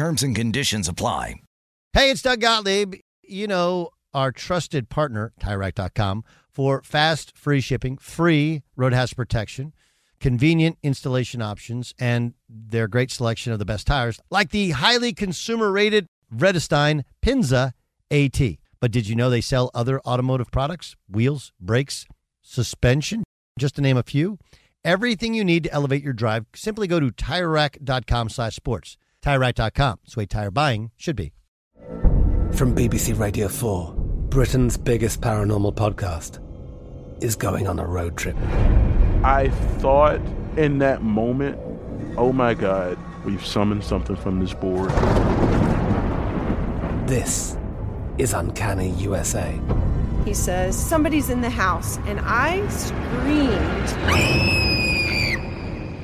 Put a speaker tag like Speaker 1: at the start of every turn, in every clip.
Speaker 1: Terms and conditions apply.
Speaker 2: Hey, it's Doug Gottlieb. You know, our trusted partner, TireRack.com, for fast, free shipping, free road hazard protection, convenient installation options, and their great selection of the best tires, like the highly consumer rated Vredestein Pinza AT. But did you know they sell other automotive products? Wheels, brakes, suspension, just to name a few. Everything you need to elevate your drive, simply go to TireRack.com slash sports. TireRack.com. It's the way tire buying should be.
Speaker 3: From BBC Radio 4, Britain's biggest paranormal podcast is going on a road trip.
Speaker 4: I thought in that moment, oh my God, we've summoned something from this board.
Speaker 3: This is Uncanny USA.
Speaker 5: He says, Somebody's in the house, and I screamed.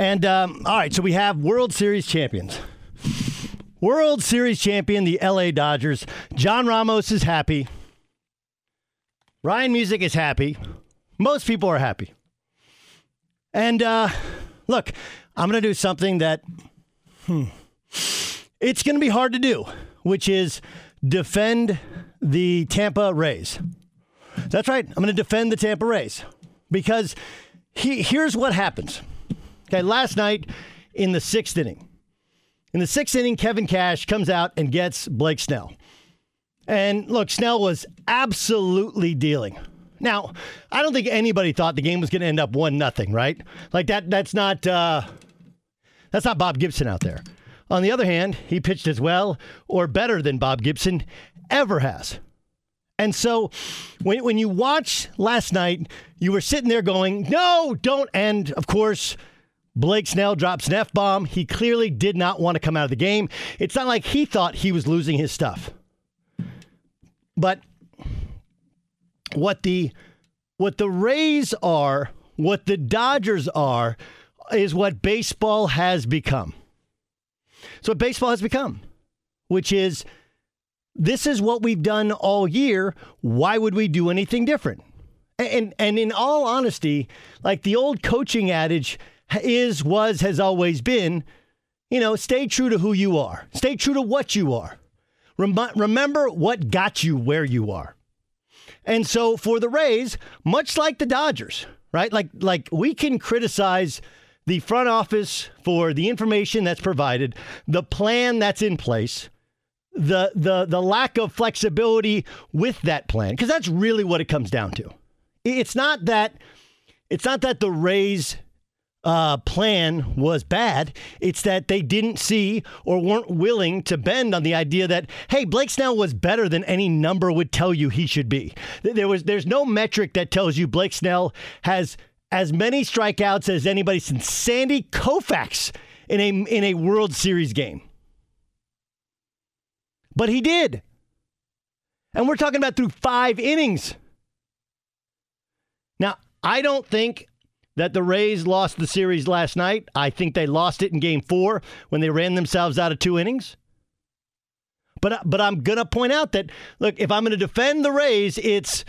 Speaker 2: And um, all right, so we have World Series champions. World Series champion, the LA Dodgers. John Ramos is happy. Ryan Music is happy. Most people are happy. And uh, look, I'm going to do something that hmm, it's going to be hard to do, which is defend the Tampa Rays. That's right. I'm going to defend the Tampa Rays because he, here's what happens. Okay, last night in the sixth inning, in the sixth inning, Kevin Cash comes out and gets Blake Snell. And look, Snell was absolutely dealing. Now, I don't think anybody thought the game was going to end up one nothing, right? Like that. That's not. Uh, that's not Bob Gibson out there. On the other hand, he pitched as well or better than Bob Gibson ever has. And so when, when you watch last night, you were sitting there going, no, don't. end. of course, Blake Snell drops an F bomb. He clearly did not want to come out of the game. It's not like he thought he was losing his stuff. But what the what the Rays are, what the Dodgers are, is what baseball has become. So what baseball has become, which is this is what we've done all year. Why would we do anything different? And and in all honesty, like the old coaching adage is, was, has always been, you know, stay true to who you are. Stay true to what you are. Rem- remember what got you where you are. And so for the Rays, much like the Dodgers, right? Like like we can criticize the front office for the information that's provided, the plan that's in place, the the the lack of flexibility with that plan because that's really what it comes down to. It's not that it's not that the Rays uh, plan was bad. It's that they didn't see or weren't willing to bend on the idea that hey, Blake Snell was better than any number would tell you he should be. There was there's no metric that tells you Blake Snell has as many strikeouts as anybody since Sandy Koufax in a in a World Series game. But he did. And we're talking about through 5 innings. Now, I don't think that the Rays lost the series last night. I think they lost it in game 4 when they ran themselves out of 2 innings. But uh, but I'm going to point out that look, if I'm going to defend the Rays, it's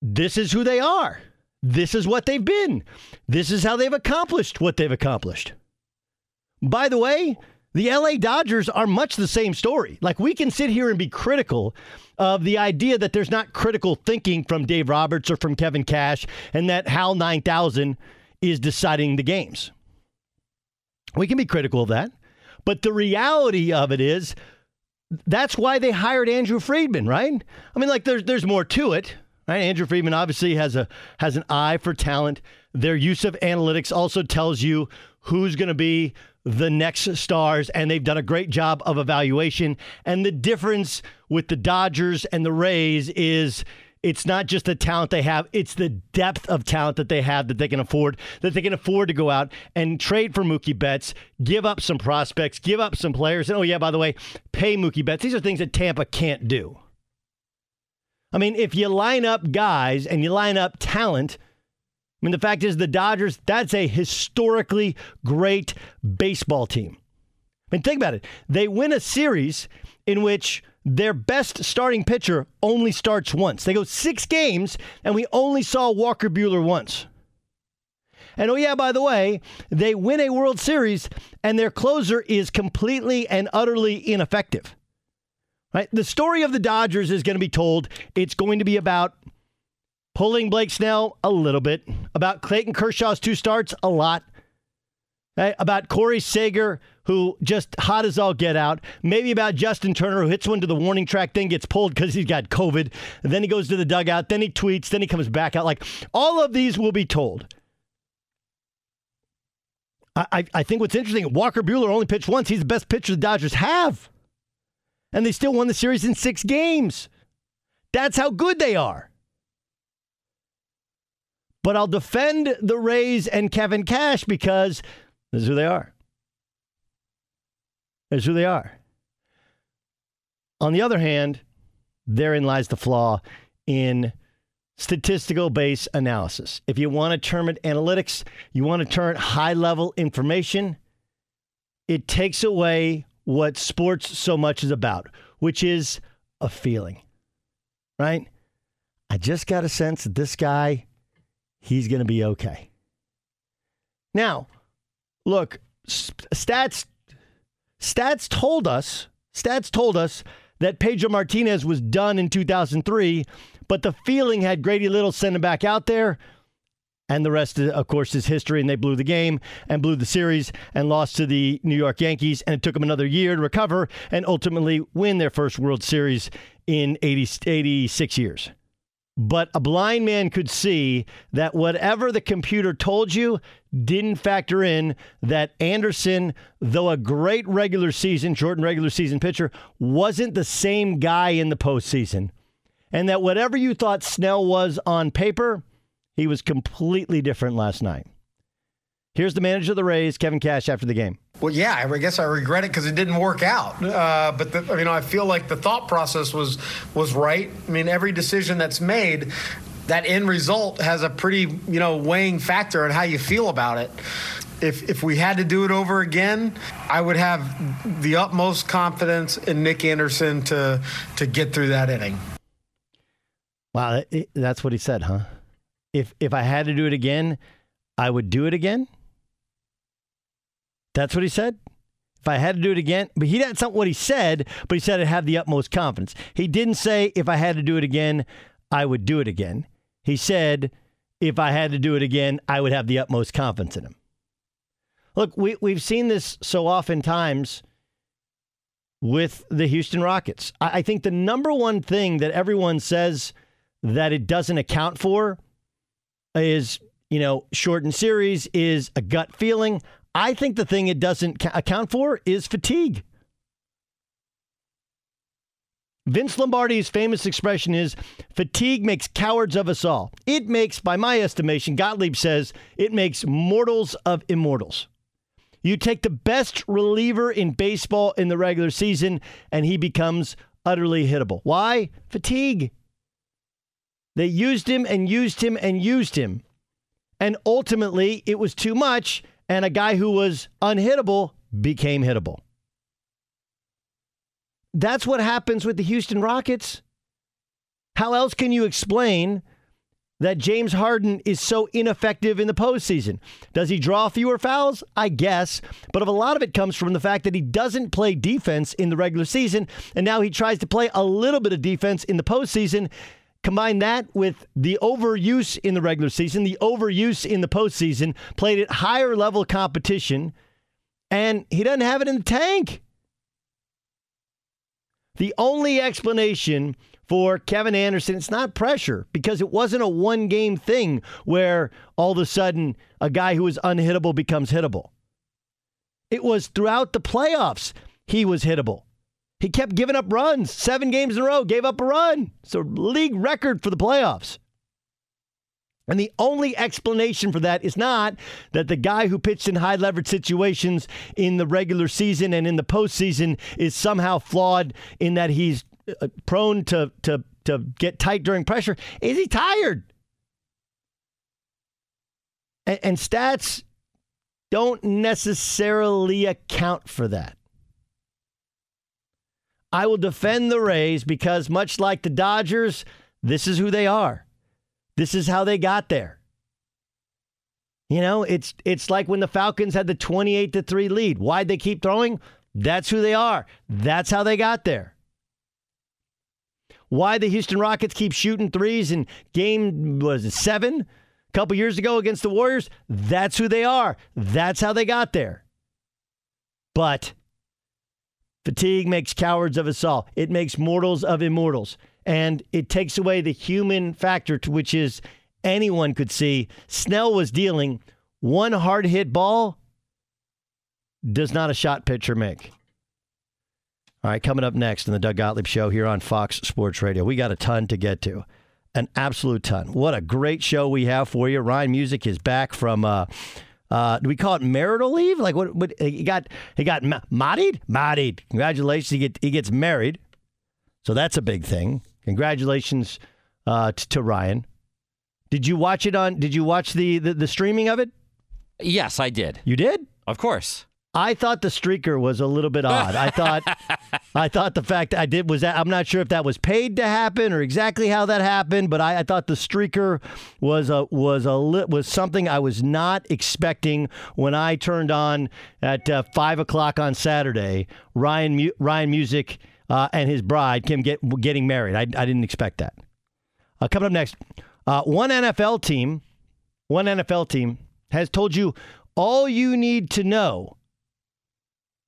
Speaker 2: this is who they are. This is what they've been. This is how they've accomplished what they've accomplished. By the way, the LA Dodgers are much the same story. Like we can sit here and be critical of the idea that there's not critical thinking from Dave Roberts or from Kevin Cash and that Hal 9000 is deciding the games. We can be critical of that. But the reality of it is that's why they hired Andrew Friedman, right? I mean like there's there's more to it. Right? Andrew Friedman obviously has a has an eye for talent. Their use of analytics also tells you who's going to be the next stars, and they've done a great job of evaluation. And the difference with the Dodgers and the Rays is it's not just the talent they have, it's the depth of talent that they have that they can afford, that they can afford to go out and trade for Mookie Betts, give up some prospects, give up some players. And oh, yeah, by the way, pay Mookie Betts. These are things that Tampa can't do. I mean, if you line up guys and you line up talent, I mean, the fact is, the Dodgers, that's a historically great baseball team. I mean, think about it. They win a series in which their best starting pitcher only starts once. They go six games, and we only saw Walker Buehler once. And oh, yeah, by the way, they win a World Series, and their closer is completely and utterly ineffective. Right? The story of the Dodgers is going to be told. It's going to be about pulling Blake Snell a little bit, about Clayton Kershaw's two starts a lot, right? about Corey Seager, who just hot as all get out, maybe about Justin Turner, who hits one to the warning track, then gets pulled because he's got COVID, then he goes to the dugout, then he tweets, then he comes back out. Like all of these will be told. I, I think what's interesting, Walker Buehler only pitched once. He's the best pitcher the Dodgers have. And they still won the series in six games. That's how good they are. But I'll defend the Rays and Kevin Cash because this is who they are. This is who they are. On the other hand, therein lies the flaw in statistical based analysis. If you want to term it analytics, you want to turn it high level information, it takes away what sports so much is about, which is a feeling, right? I just got a sense that this guy he's going to be okay. Now, look, stats stats told us, stats told us that Pedro Martinez was done in 2003, but the feeling had Grady Little send him back out there. And the rest, of course, is history. And they blew the game and blew the series and lost to the New York Yankees. And it took them another year to recover and ultimately win their first World Series in 80, 86 years. But a blind man could see that whatever the computer told you didn't factor in that Anderson, though a great regular season, Jordan regular season pitcher, wasn't the same guy in the postseason. And that whatever you thought Snell was on paper, he was completely different last night. Here's the manager of the Rays, Kevin Cash, after the game.
Speaker 6: Well, yeah, I guess I regret it because it didn't work out. Uh, but the, I mean, I feel like the thought process was was right. I mean, every decision that's made, that end result has a pretty you know weighing factor on how you feel about it. If, if we had to do it over again, I would have the utmost confidence in Nick Anderson to to get through that inning.
Speaker 2: Wow, that's what he said, huh? If if I had to do it again, I would do it again. That's what he said. If I had to do it again, but he that's not what he said, but he said I have the utmost confidence. He didn't say if I had to do it again, I would do it again. He said if I had to do it again, I would have the utmost confidence in him. Look, we, we've seen this so often times with the Houston Rockets. I, I think the number one thing that everyone says that it doesn't account for is, you know, shortened series, is a gut feeling. I think the thing it doesn't account for is fatigue. Vince Lombardi's famous expression is fatigue makes cowards of us all. It makes, by my estimation, Gottlieb says, it makes mortals of immortals. You take the best reliever in baseball in the regular season, and he becomes utterly hittable. Why? Fatigue. They used him and used him and used him. And ultimately, it was too much, and a guy who was unhittable became hittable. That's what happens with the Houston Rockets. How else can you explain that James Harden is so ineffective in the postseason? Does he draw fewer fouls? I guess. But a lot of it comes from the fact that he doesn't play defense in the regular season, and now he tries to play a little bit of defense in the postseason. Combine that with the overuse in the regular season, the overuse in the postseason, played at higher level competition, and he doesn't have it in the tank. The only explanation for Kevin Anderson, it's not pressure because it wasn't a one game thing where all of a sudden a guy who was unhittable becomes hittable. It was throughout the playoffs he was hittable. He kept giving up runs. Seven games in a row, gave up a run. A league record for the playoffs. And the only explanation for that is not that the guy who pitched in high leverage situations in the regular season and in the postseason is somehow flawed in that he's uh, prone to, to, to get tight during pressure. Is he tired? And, and stats don't necessarily account for that. I will defend the Rays because, much like the Dodgers, this is who they are. This is how they got there. You know, it's it's like when the Falcons had the 28 to 3 lead. Why'd they keep throwing? That's who they are. That's how they got there. Why the Houston Rockets keep shooting threes in game was it 7 a couple years ago against the Warriors? That's who they are. That's how they got there. But fatigue makes cowards of us all. It makes mortals of immortals and it takes away the human factor, to which is anyone could see. Snell was dealing one hard hit ball does not a shot pitcher make. All right, coming up next in the Doug Gottlieb Show here on Fox Sports Radio. We got a ton to get to, an absolute ton. What a great show we have for you. Ryan Music is back from. Uh, uh, do we call it marital leave? Like what? what he got? He got married. Married. Congratulations. He get he gets married. So that's a big thing. Congratulations uh, t- to Ryan. Did you watch it on? Did you watch the, the the streaming of it?
Speaker 7: Yes, I did.
Speaker 2: You did?
Speaker 7: Of course.
Speaker 2: I thought the streaker was a little bit odd. I thought, I thought the fact I did was that I'm not sure if that was paid to happen or exactly how that happened, but I, I thought the streaker was a was a was something I was not expecting when I turned on at uh, five o'clock on Saturday. Ryan Ryan Music uh, and his bride Kim get getting married. I, I didn't expect that. Uh, coming up next, uh, one NFL team, one NFL team has told you all you need to know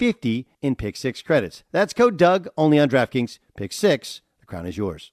Speaker 2: 50 in Pick 6 credits. That's code Doug only on DraftKings. Pick 6. The crown is yours.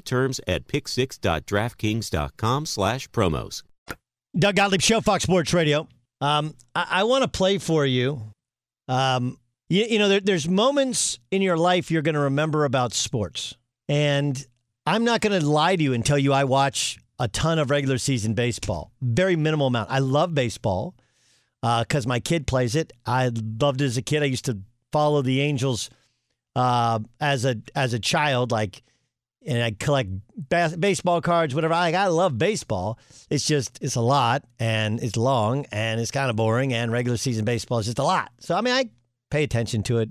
Speaker 8: terms at pick6.draftkings.com slash promos.
Speaker 2: Doug Gottlieb Show, Fox Sports Radio. Um, I, I want to play for you. Um, you, you know, there, there's moments in your life you're going to remember about sports. And I'm not going to lie to you and tell you I watch a ton of regular season baseball. Very minimal amount. I love baseball because uh, my kid plays it. I loved it as a kid. I used to follow the Angels uh, as a as a child, like and I collect bas- baseball cards, whatever. Like I love baseball. It's just it's a lot and it's long and it's kind of boring. And regular season baseball is just a lot. So I mean, I pay attention to it,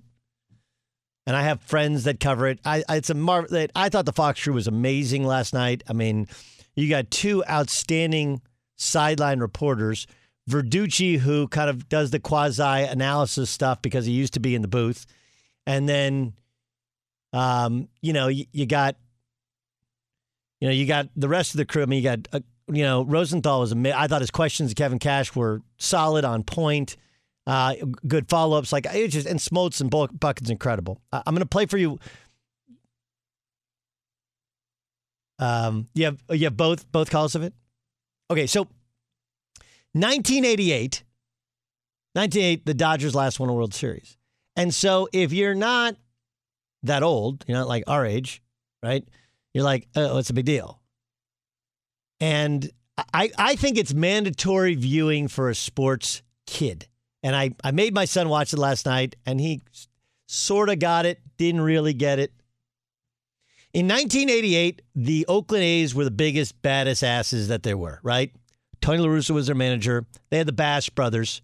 Speaker 2: and I have friends that cover it. I, I it's a mar- I thought the Fox crew was amazing last night. I mean, you got two outstanding sideline reporters. Verducci, who kind of does the quasi analysis stuff because he used to be in the booth, and then, um, you know, you, you got you know, you got the rest of the crew. I mean, you got, uh, you know, Rosenthal was, amazing. I thought his questions to Kevin Cash were solid, on point, uh, good follow ups. Like, it just, and Smoltz and Buck- Bucket's incredible. Uh, I'm going to play for you. Um, you have, you have both, both calls of it? Okay, so 1988, 1988, the Dodgers last won a World Series. And so if you're not that old, you're not like our age, right? You're like, oh, it's a big deal. And I, I think it's mandatory viewing for a sports kid. And I, I made my son watch it last night, and he sort of got it, didn't really get it. In 1988, the Oakland A's were the biggest, baddest asses that there were, right? Tony La Russa was their manager. They had the Bash brothers,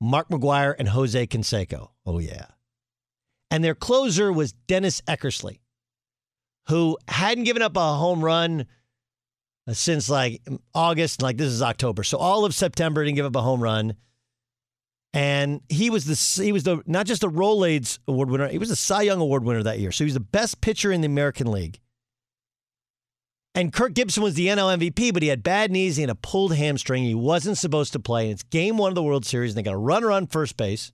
Speaker 2: Mark McGwire and Jose Canseco. Oh, yeah. And their closer was Dennis Eckersley who hadn't given up a home run uh, since like August. Like this is October. So all of September didn't give up a home run. And he was the he was the not just the Rolaids Award winner, he was the Cy Young Award winner that year. So he was the best pitcher in the American League. And Kirk Gibson was the NL MVP, but he had bad knees. He had a pulled hamstring. He wasn't supposed to play. And it's game one of the World Series, and they got a runner on first base.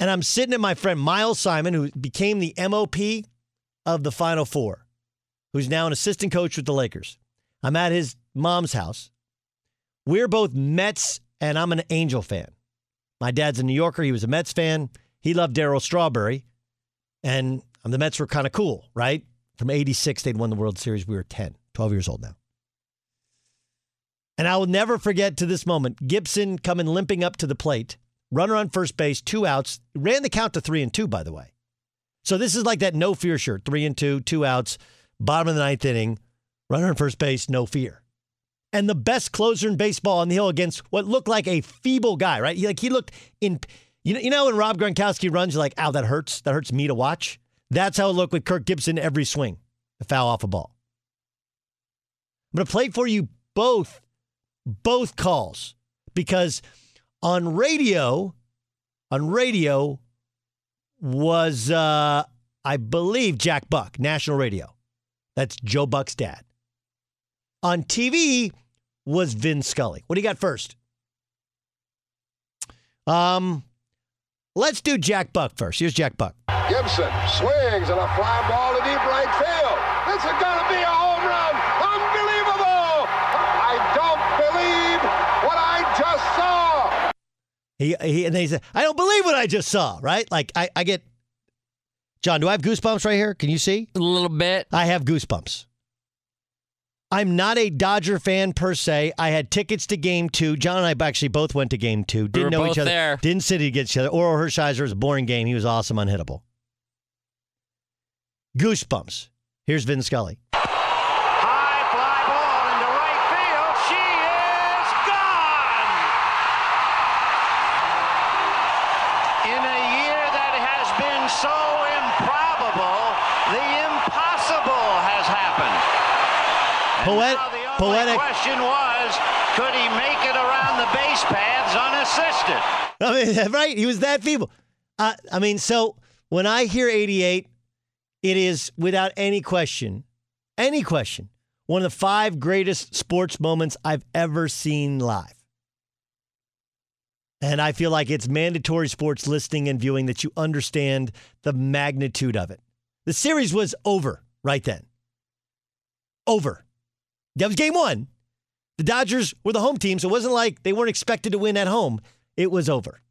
Speaker 2: And I'm sitting at my friend Miles Simon, who became the MOP of the Final Four, who's now an assistant coach with the Lakers. I'm at his mom's house. We're both Mets, and I'm an Angel fan. My dad's a New Yorker. He was a Mets fan. He loved Darryl Strawberry. And the Mets were kind of cool, right? From 86, they'd won the World Series. We were 10, 12 years old now. And I will never forget to this moment Gibson coming limping up to the plate, runner on first base, two outs, ran the count to three and two, by the way. So this is like that no fear shirt three and two, two outs, bottom of the ninth inning, runner on first base, no fear. And the best closer in baseball on the hill against what looked like a feeble guy, right? He, like he looked in, you know, you know when Rob Gronkowski runs, you're like, ow, that hurts. That hurts me to watch. That's how it looked with Kirk Gibson every swing, a foul off a ball. I'm going to play for you both, both calls because on radio, on radio was, uh, I believe, Jack Buck, national radio. That's Joe Buck's dad. On TV was Vin Scully. What do you got first? Um, let's do Jack Buck first. Here's Jack Buck.
Speaker 9: Gibson swings and a fly ball to deep right field. This is going to be a home run. Unbelievable. I don't believe what I just saw.
Speaker 2: He, he and then he said, I don't believe what I just saw, right? Like I, I get John, do I have goosebumps right here? Can you see?
Speaker 7: A little bit.
Speaker 2: I have goosebumps. I'm not a Dodger fan per se. I had tickets to game two. John and I actually both went to game two. Didn't
Speaker 7: we
Speaker 2: know each other.
Speaker 7: There.
Speaker 2: Didn't sit against each other. Orel Hershiser was a boring game. He was awesome, unhittable. Goosebumps. Here's Vin Scully.
Speaker 10: High fly ball into right field. She is gone. In a year that has been so improbable, the impossible has happened.
Speaker 2: Poet,
Speaker 10: the only
Speaker 2: poetic.
Speaker 10: question was, could he make it around the base paths unassisted?
Speaker 2: I mean, right? He was that feeble. Uh, I mean, so when I hear 88, it is without any question, any question, one of the five greatest sports moments I've ever seen live. And I feel like it's mandatory sports listening and viewing that you understand the magnitude of it. The series was over right then. Over. That was game one. The Dodgers were the home team, so it wasn't like they weren't expected to win at home. It was over.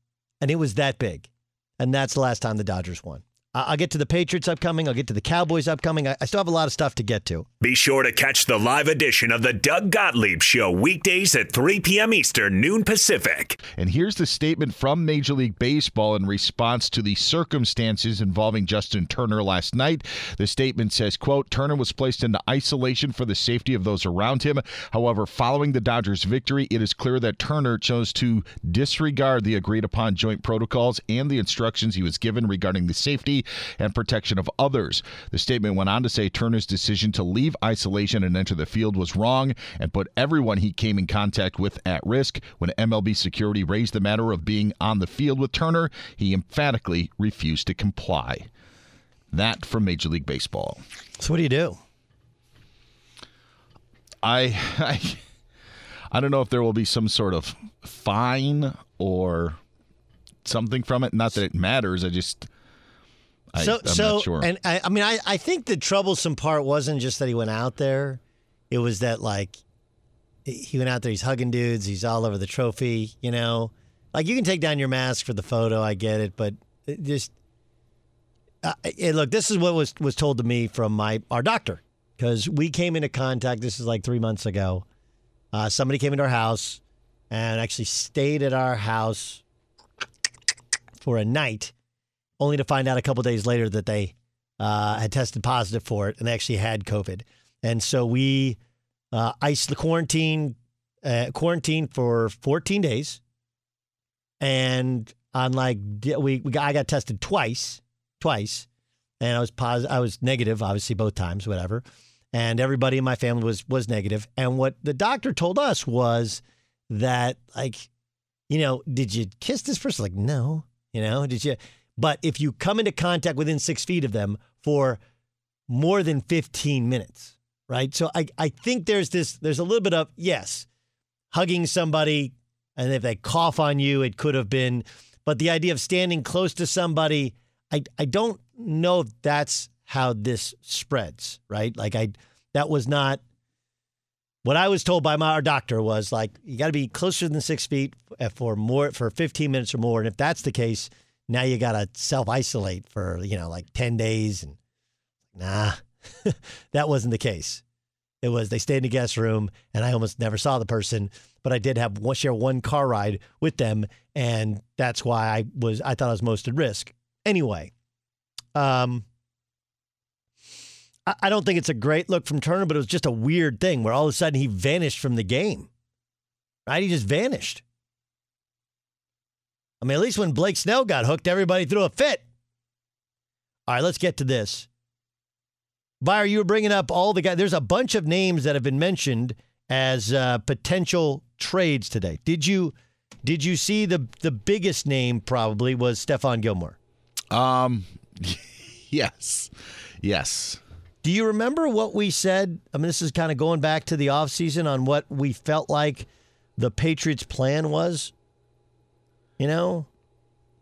Speaker 2: And it was that big. And that's the last time the Dodgers won. I- I'll get to the Patriots upcoming. I'll get to the Cowboys upcoming. I, I still have a lot of stuff to get to.
Speaker 11: Be sure to catch the live edition of the Doug Gottlieb Show weekdays at 3 p.m. Eastern, noon Pacific.
Speaker 12: And here's the statement from Major League Baseball in response to the circumstances involving Justin Turner last night. The statement says, quote, Turner was placed into isolation for the safety of those around him. However, following the Dodgers' victory, it is clear that Turner chose to disregard the agreed upon joint protocols and the instructions he was given regarding the safety and protection of others. The statement went on to say Turner's decision to leave isolation and enter the field was wrong and put everyone he came in contact with at risk. When MLB security raised the matter of being on the field with Turner, he emphatically refused to comply. That from Major League Baseball.
Speaker 2: So what do you do?
Speaker 12: I I I don't know if there will be some sort of fine or something from it. Not that it matters. I just I,
Speaker 2: so,
Speaker 12: I'm
Speaker 2: so,
Speaker 12: not sure.
Speaker 2: and I, I mean, I, I think the troublesome part wasn't just that he went out there; it was that like he went out there, he's hugging dudes, he's all over the trophy. You know, like you can take down your mask for the photo, I get it, but it just uh, look, this is what was was told to me from my our doctor because we came into contact. This is like three months ago. Uh, somebody came into our house and actually stayed at our house for a night only to find out a couple days later that they uh, had tested positive for it and they actually had COVID. And so we uh, iced the quarantine, uh, quarantine for 14 days. And on like we, we got, I got tested twice, twice, and I was positive. I was negative, obviously both times, whatever. And everybody in my family was was negative. And what the doctor told us was that like you know, did you kiss this person? Like, no. You know, did you? But if you come into contact within six feet of them for more than 15 minutes, right? So I, I think there's this, there's a little bit of, yes, hugging somebody, and if they cough on you, it could have been, but the idea of standing close to somebody, I, I don't know if that's how this spreads, right? Like I, that was not what I was told by my our doctor was like you got to be closer than six feet eh, for more for 15 minutes or more, and if that's the case, now you got to self isolate for you know like 10 days, and nah, that wasn't the case. It was they stayed in the guest room, and I almost never saw the person, but I did have one, share one car ride with them, and that's why I was I thought I was most at risk. Anyway, um, I, I don't think it's a great look from Turner, but it was just a weird thing where all of a sudden he vanished from the game. Right? He just vanished. I mean, at least when Blake Snell got hooked, everybody threw a fit. All right, let's get to this. Buyer, you were bringing up all the guys. There's a bunch of names that have been mentioned as uh, potential trades today. Did you did you see the the biggest name probably was Stephon Gilmore?
Speaker 12: Um, yes, yes.
Speaker 2: Do you remember what we said? I mean, this is kind of going back to the offseason on what we felt like the Patriots' plan was. You know,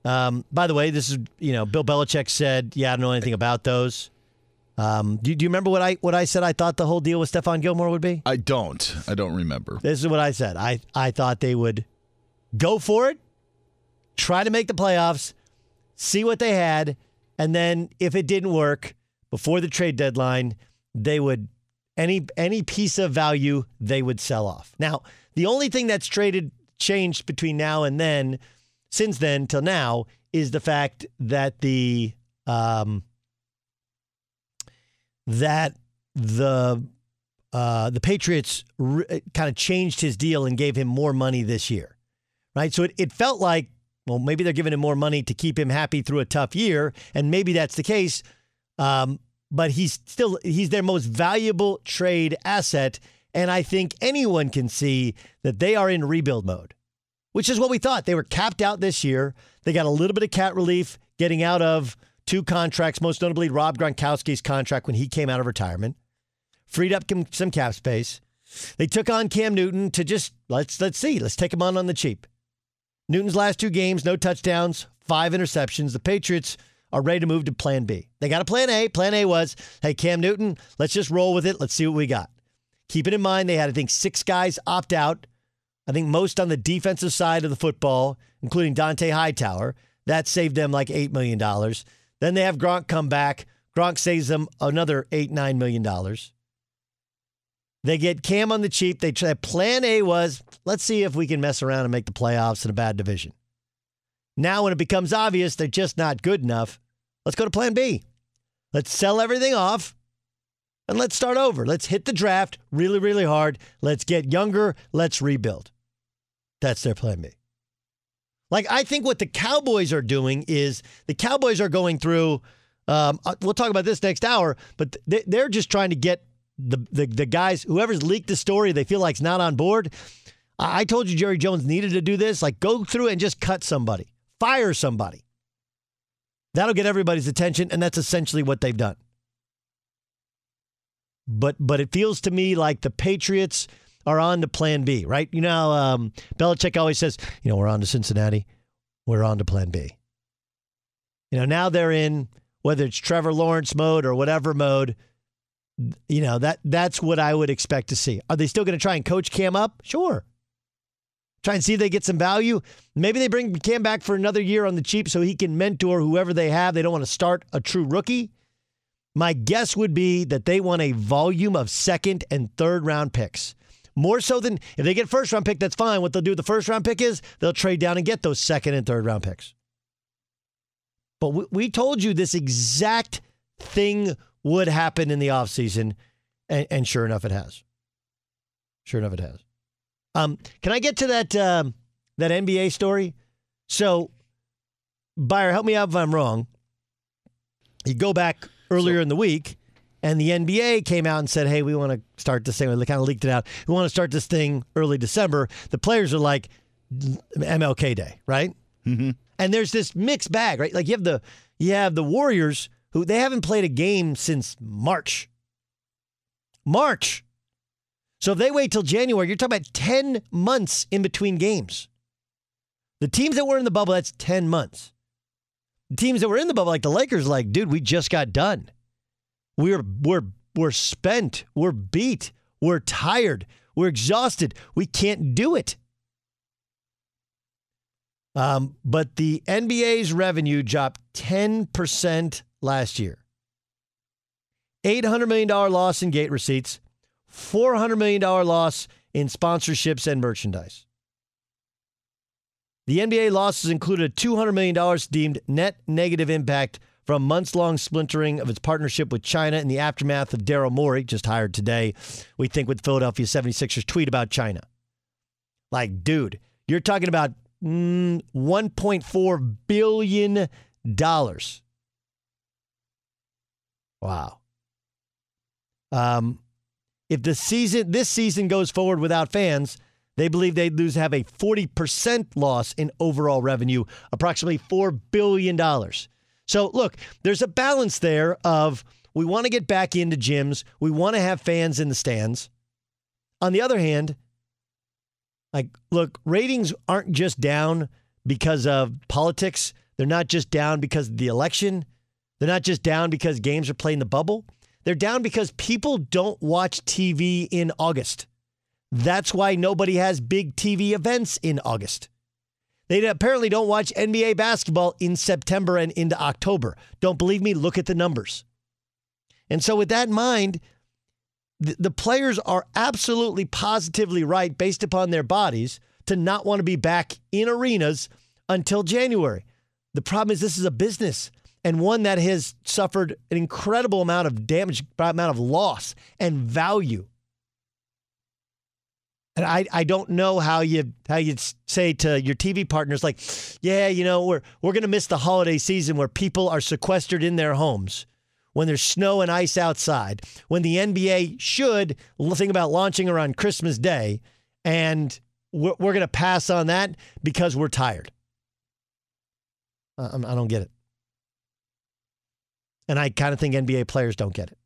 Speaker 2: um, by the way, this is you know Bill Belichick said, "Yeah, I don't know anything about those." Um, do, do you remember what I what I said? I thought the whole deal with Stephon Gilmore would be.
Speaker 12: I don't. I don't remember.
Speaker 2: This is what I said. I I thought they would go for it, try to make the playoffs, see what they had, and then if it didn't work before the trade deadline, they would any any piece of value they would sell off. Now, the only thing that's traded changed between now and then, since then till now, is the fact that the um, that the uh, the Patriots re- kind of changed his deal and gave him more money this year, right? So it, it felt like, well, maybe they're giving him more money to keep him happy through a tough year, and maybe that's the case. Um, but he's still he's their most valuable trade asset, and I think anyone can see that they are in rebuild mode, which is what we thought. They were capped out this year. They got a little bit of cap relief getting out of two contracts, most notably Rob Gronkowski's contract when he came out of retirement, freed up some cap space. They took on Cam Newton to just let's let's see, let's take him on on the cheap. Newton's last two games, no touchdowns, five interceptions. The Patriots are ready to move to plan B. They got a plan A. Plan A was, hey, Cam Newton, let's just roll with it. Let's see what we got. Keep it in mind, they had, I think, six guys opt out. I think most on the defensive side of the football, including Dante Hightower. That saved them like $8 million. Then they have Gronk come back. Gronk saves them another 8, nine million dollars. They get Cam on the cheap. They try, plan A was let's see if we can mess around and make the playoffs in a bad division. Now, when it becomes obvious they're just not good enough, let's go to plan B. Let's sell everything off and let's start over. Let's hit the draft really, really hard. Let's get younger. Let's rebuild. That's their plan B. Like, I think what the Cowboys are doing is the Cowboys are going through. Um, uh, we'll talk about this next hour, but they're just trying to get the, the the guys, whoever's leaked the story, they feel like's not on board. I told you Jerry Jones needed to do this. Like, go through and just cut somebody, fire somebody. That'll get everybody's attention, and that's essentially what they've done. But but it feels to me like the Patriots are on to plan B, right? You know, um, Belichick always says, you know, we're on to Cincinnati, we're on to plan B. You know, now they're in whether it's Trevor Lawrence mode or whatever mode. You know that that's what I would expect to see. Are they still going to try and coach Cam up? Sure. Try and see if they get some value. Maybe they bring Cam back for another year on the cheap so he can mentor whoever they have. They don't want to start a true rookie. My guess would be that they want a volume of second and third round picks. More so than if they get first round pick, that's fine. What they'll do with the first round pick is they'll trade down and get those second and third round picks. But we, we told you this exact thing would happen in the offseason, and, and sure enough, it has. Sure enough, it has. Um, can I get to that um, that NBA story? So, Buyer, help me out if I'm wrong. You go back earlier so, in the week, and the NBA came out and said, hey, we want to start this thing. They kind of leaked it out. We want to start this thing early December. The players are like, MLK Day, right? Mm-hmm. And there's this mixed bag, right? Like you have the you have the Warriors who they haven't played a game since March. March. So if they wait till January, you're talking about 10 months in between games. The teams that were in the bubble, that's 10 months. The teams that were in the bubble, like the Lakers, like, dude, we just got done. We're we're we're spent. We're beat. We're tired. We're exhausted. We can't do it. Um, but the NBA's revenue dropped 10% last year. $800 million loss in gate receipts, $400 million loss in sponsorships and merchandise. The NBA losses included a $200 million deemed net negative impact from months long splintering of its partnership with China in the aftermath of Daryl Morey, just hired today, we think, with Philadelphia 76ers tweet about China. Like, dude, you're talking about mm, $1.4 billion. Wow. Um, if the season this season goes forward without fans, they believe they'd lose have a 40% loss in overall revenue, approximately $4 billion. So look, there's a balance there of we want to get back into gyms, we want to have fans in the stands. On the other hand, like look, ratings aren't just down because of politics. They're not just down because of the election. They're not just down because games are playing the bubble. They're down because people don't watch TV in August. That's why nobody has big TV events in August. They apparently don't watch NBA basketball in September and into October. Don't believe me? Look at the numbers. And so, with that in mind, the, players are absolutely positively right based upon their bodies to not want to be back in arenas until January. The problem is, this is a business and one that has suffered an incredible amount of damage, amount of loss and value. And I, I don't know how you how you say to your TV partners like, yeah, you know, we're we're gonna miss the holiday season where people are sequestered in their homes when there's snow and ice outside, when the NBA should think about launching around Christmas Day, and we're, we're gonna pass on that because we're tired. I, I don't get it. And I kind of think NBA players don't get it.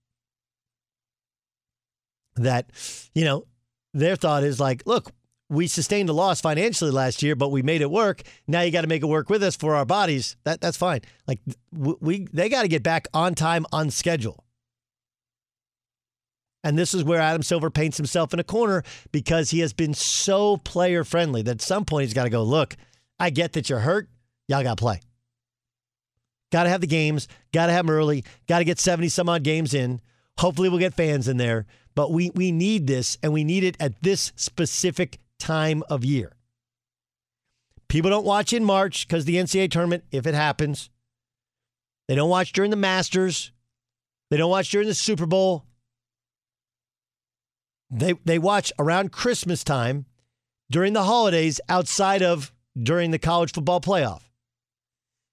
Speaker 2: That, you know, their thought is like, look, we sustained a loss financially last year, but we made it work. Now you got to make it work with us for our bodies. That that's fine. Like we they got to get back on time on schedule. And this is where Adam Silver paints himself in a corner because he has been so player friendly that at some point he's got to go, look, I get that you're hurt. Y'all got to play. Got to have the games. Got to have them early. Got to get 70 some odd games in. Hopefully, we'll get fans in there. But we, we need this, and we need it at this specific time of year. People don't watch in March because the NCAA tournament, if it happens, they don't watch during the Masters. They don't watch during the Super Bowl. They, they watch around Christmas time during the holidays outside of during the college football playoff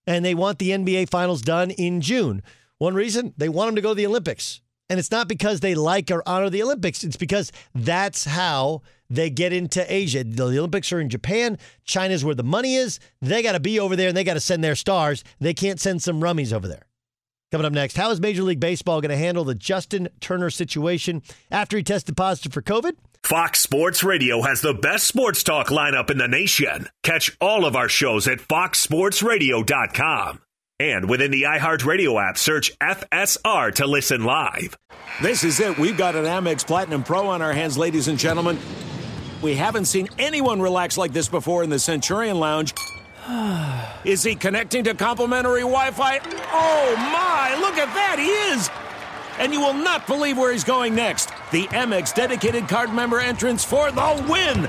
Speaker 2: and they want the NBA finals done in June. One reason they want them to go to the Olympics. And it's not because they like or honor the Olympics, it's because that's how they get into Asia. The Olympics are in Japan. China's where the money is. They got to be over there and they got to send their stars. They can't send some rummies over there. Coming up next, how is Major League Baseball going to handle the Justin Turner situation after he tested positive for COVID?
Speaker 11: Fox Sports Radio has the best sports talk lineup in the nation. Catch all of our shows at foxsportsradio.com. And within the iHeartRadio app, search FSR to listen live.
Speaker 13: This is it. We've got an Amex Platinum Pro on our hands, ladies and gentlemen. We haven't seen anyone relax like this before in the Centurion Lounge. Is he connecting to complimentary Wi Fi? Oh my, look at that, he is! And you will not believe where he's going next. The Amex dedicated card member entrance for the win!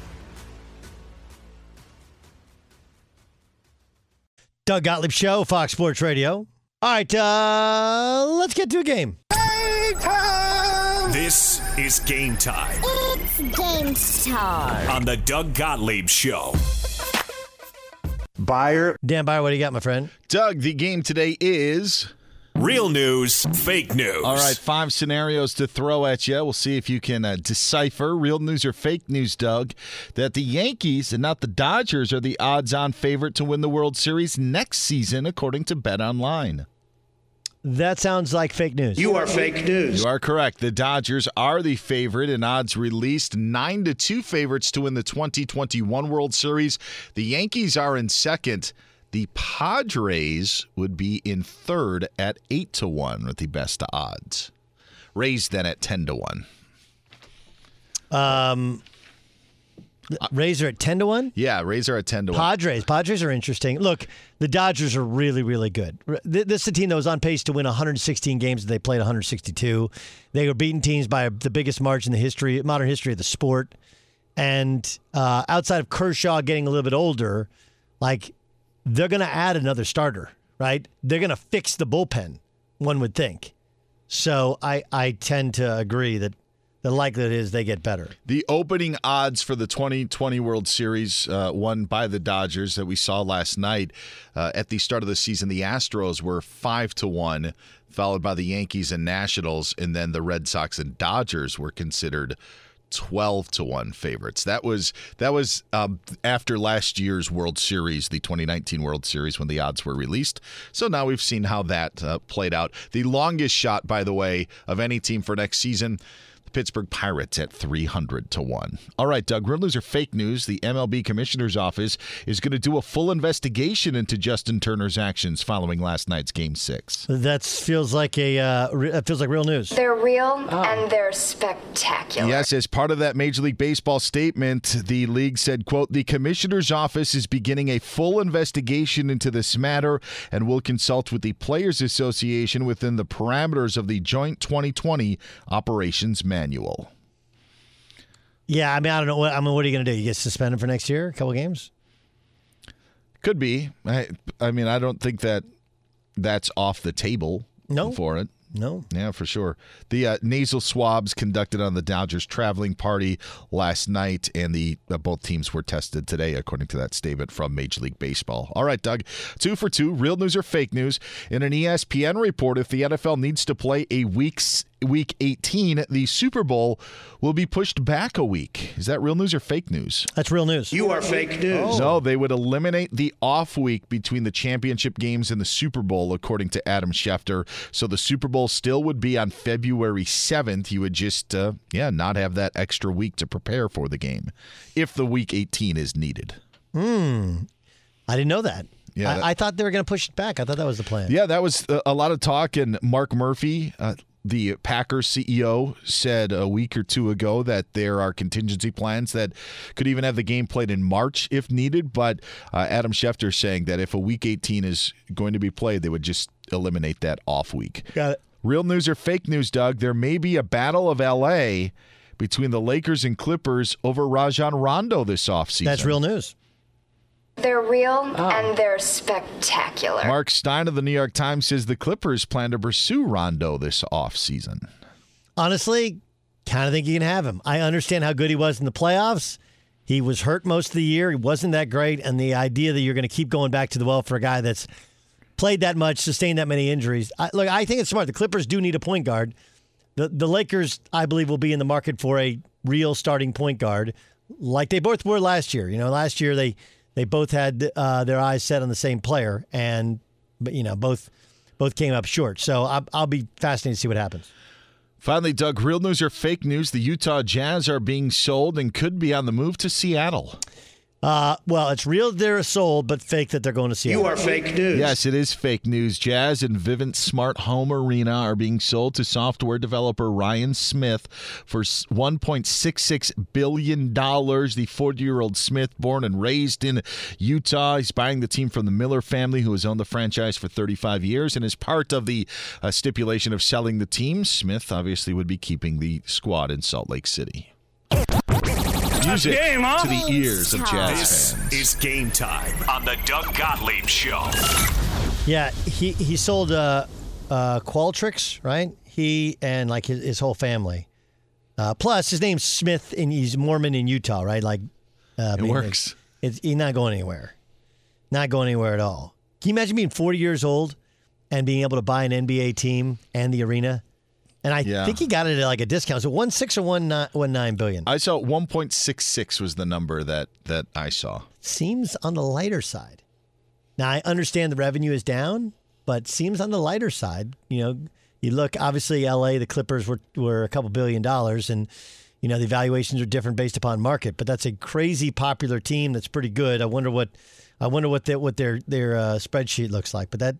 Speaker 2: Doug Gottlieb Show, Fox Sports Radio. All right, uh, let's get to a game.
Speaker 11: This is game time
Speaker 14: It's game time.
Speaker 11: on the Doug Gottlieb Show.
Speaker 2: Buyer. Dan Buyer, what do you got, my friend?
Speaker 12: Doug, the game today is.
Speaker 11: Real news, fake news.
Speaker 12: All right, five scenarios to throw at you. We'll see if you can uh, decipher real news or fake news, Doug. That the Yankees and not the Dodgers are the odds on favorite to win the World Series next season, according to Bet Online.
Speaker 2: That sounds like fake news.
Speaker 12: You are fake news. You are correct. The Dodgers are the favorite in odds released, 9 to 2 favorites to win the 2021 World Series. The Yankees are in second. The Padres would be in third at 8 to 1 with the best odds. Rays then at 10 to 1.
Speaker 2: Um, Rays are at 10 to 1?
Speaker 12: Yeah, Rays are at 10 to 1.
Speaker 2: Padres. Padres are interesting. Look, the Dodgers are really, really good. This is a team that was on pace to win 116 games. They played 162. They were beating teams by the biggest margin in the history, modern history of the sport. And uh, outside of Kershaw getting a little bit older, like they're going to add another starter, right? They're going to fix the bullpen, one would think. So I, I tend to agree that the likelihood is they get better.
Speaker 12: The opening odds for the 2020 World Series, uh, won by the Dodgers that we saw last night uh, at the start of the season, the Astros were five to one, followed by the Yankees and Nationals, and then the Red Sox and Dodgers were considered 12 to 1 favorites. That was that was um, after last year's World Series, the 2019 World Series when the odds were released. So now we've seen how that uh, played out. The longest shot by the way of any team for next season, Pittsburgh Pirates at 300 to 1. All right, Doug, real news or fake news? The MLB Commissioner's Office is going to do a full investigation into Justin Turner's actions following last night's Game 6.
Speaker 2: That feels like a uh, re- that feels like real news.
Speaker 14: They're real and they're spectacular.
Speaker 12: Yes, as part of that Major League Baseball statement, the league said, quote, the commissioner's office is beginning a full investigation into this matter and will consult with the Players Association within the parameters of the joint 2020 operations manual.
Speaker 2: Yeah, I mean, I don't know. What, I mean, what are you going to do? You get suspended for next year, a couple games?
Speaker 12: Could be. I, I mean, I don't think that that's off the table
Speaker 2: no.
Speaker 12: for it.
Speaker 2: No.
Speaker 12: Yeah, for sure. The uh, nasal swabs conducted on the Dodgers traveling party last night, and the uh, both teams were tested today, according to that statement from Major League Baseball. All right, Doug, two for two, real news or fake news. In an ESPN report, if the NFL needs to play a week's week 18, the Super Bowl will be pushed back a week. Is that real news or fake news?
Speaker 2: That's real news.
Speaker 15: You are fake news.
Speaker 12: No, they would eliminate the off week between the championship games and the Super Bowl, according to Adam Schefter. So the Super Bowl still would be on February 7th. You would just, uh, yeah, not have that extra week to prepare for the game if the week 18 is needed.
Speaker 2: Hmm. I didn't know that.
Speaker 12: Yeah,
Speaker 2: I,
Speaker 12: that-
Speaker 2: I thought they were going to push it back. I thought that was the plan.
Speaker 12: Yeah, that was a- a lot of talk. And Mark Murphy, uh, the Packers CEO, said a week or two ago that there are contingency plans that could even have the game played in March if needed. But uh, Adam Schefter saying that if a week 18 is going to be played, they would just eliminate that off week.
Speaker 2: Got it.
Speaker 12: Real news or fake news, Doug? There may be a battle of LA between the Lakers and Clippers over Rajon Rondo this offseason.
Speaker 2: That's real news.
Speaker 14: They're real oh. and they're spectacular.
Speaker 12: Marc Stein of the New York Times says the Clippers plan to pursue Rondo this offseason.
Speaker 2: Honestly, kind of think you can have him. I understand how good he was in the playoffs. He was hurt most of the year. He wasn't that great. And the idea that you're going to keep going back to the well for a guy that's played that much, sustained that many injuries. I, look, I think it's smart. The Clippers do need a point guard. The the Lakers, I believe, will be in the market for a real starting point guard, like they both were last year. You know, last year they they both had uh, their eyes set on the same player, and you know both both came up short. So I'll, I'll be fascinated to see what happens.
Speaker 12: Finally, Doug, real news or fake news? The Utah Jazz are being sold and could be on the move to Seattle.
Speaker 2: Uh, well, it's real they're sold, but fake that they're going to see.
Speaker 15: You are fake news.
Speaker 12: Yes, it is fake news. Jazz and Vivint Smart Home Arena are being sold to software developer Ryan Smith for $1.66 billion. The 40 year old Smith, born and raised in Utah, he's buying the team from the Miller family, who has owned the franchise for 35 years. And as part of the uh, stipulation of selling the team, Smith obviously would be keeping the squad in Salt Lake City. Music
Speaker 11: game, huh?
Speaker 12: to the ears of Jazz
Speaker 11: This
Speaker 12: fans.
Speaker 11: is game time on the Doug Gottlieb Show.
Speaker 2: Yeah, he he sold uh, uh, Qualtrics, right? He and like his, his whole family. Uh, plus, his name's Smith, and he's Mormon in Utah, right? Like, uh,
Speaker 12: It works.
Speaker 2: It's, he's not going anywhere. Not going anywhere at all. Can you imagine being 40 years old and being able to buy an NBA team and the arena? And I
Speaker 12: Yeah.
Speaker 2: think he got it at like a discount. So one six or one nine, one nine billion.
Speaker 12: I saw 1.66 was the number that that I saw.
Speaker 2: Seems on the lighter side. Now I understand the revenue is down, but seems on the lighter side. You know, you look obviously L.A. The Clippers were were a couple billion dollars, and you know the valuations are different based upon market. But that's a crazy popular team that's pretty good. I wonder what I wonder what their what their their uh, spreadsheet looks like. But that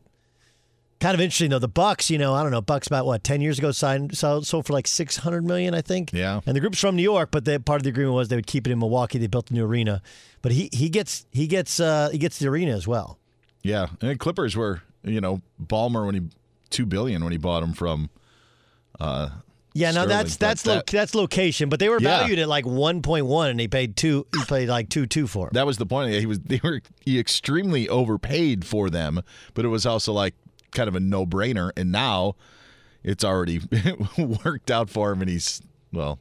Speaker 2: kind of interesting though. The Bucks, you know, I don't know, Bucks about what ten years ago signed sold, sold for like six hundred million, I think.
Speaker 12: Yeah.
Speaker 2: And the group's from New York, but the, part of the agreement was they would keep it in Milwaukee. They built a new arena, but he he gets he gets uh, he gets the arena as well.
Speaker 12: Yeah, and the Clippers were, you know, Ballmer when he two billion when he bought him from. Uh,
Speaker 2: Yeah,
Speaker 12: Sterling,
Speaker 2: that's that's lo-
Speaker 12: that-
Speaker 2: that's location, but they were
Speaker 12: Yeah.
Speaker 2: valued at like one point one, and he paid two. He paid like two two for him.
Speaker 12: That was the point. He was they were he extremely overpaid for them, but it was also like kind of a no brainer. And now it's already worked out for him, and he's well,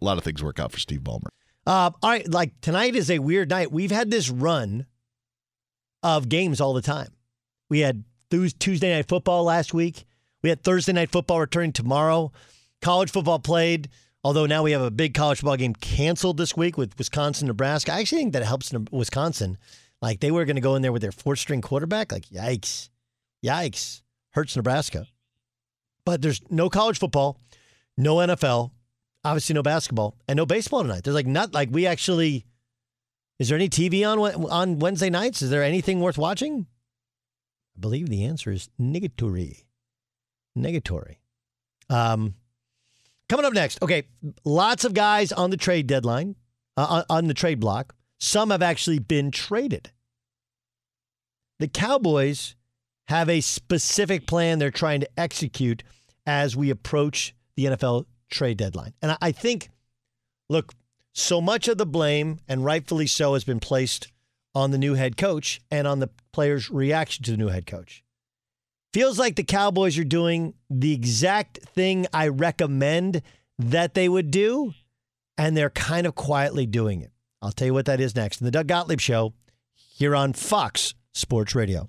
Speaker 12: a lot of things work out for Steve Ballmer.
Speaker 2: Uh, all right, like tonight is a weird night. We've had this run of games all the time. We had Tuesday night football last week. We had Thursday night football returning tomorrow. College football played, although now we have a big college football game canceled this week with Wisconsin, Nebraska. I actually think that helps Wisconsin. Like they were going to go in there with their fourth string quarterback. Like yikes, yikes, hurts Nebraska. But there's no college football, no NFL, obviously no basketball and no baseball tonight. There's like not like we actually. Is there any TV on on Wednesday nights? Is there anything worth watching? I believe the answer is negatory. Negatory. Um, coming up next. Okay, lots of guys on the trade deadline, uh, on the trade block. Some have actually been traded. The Cowboys have a specific plan they're trying to execute as we approach the NFL trade deadline. And I think, look, so much of the blame, and rightfully so, has been placed on the new head coach and on the players' reaction to the new head coach. Feels like the Cowboys are doing the exact thing I recommend that they would do, and they're kind of quietly doing it. I'll tell you what that is next in the Doug Gottlieb Show here on Fox Sports Radio.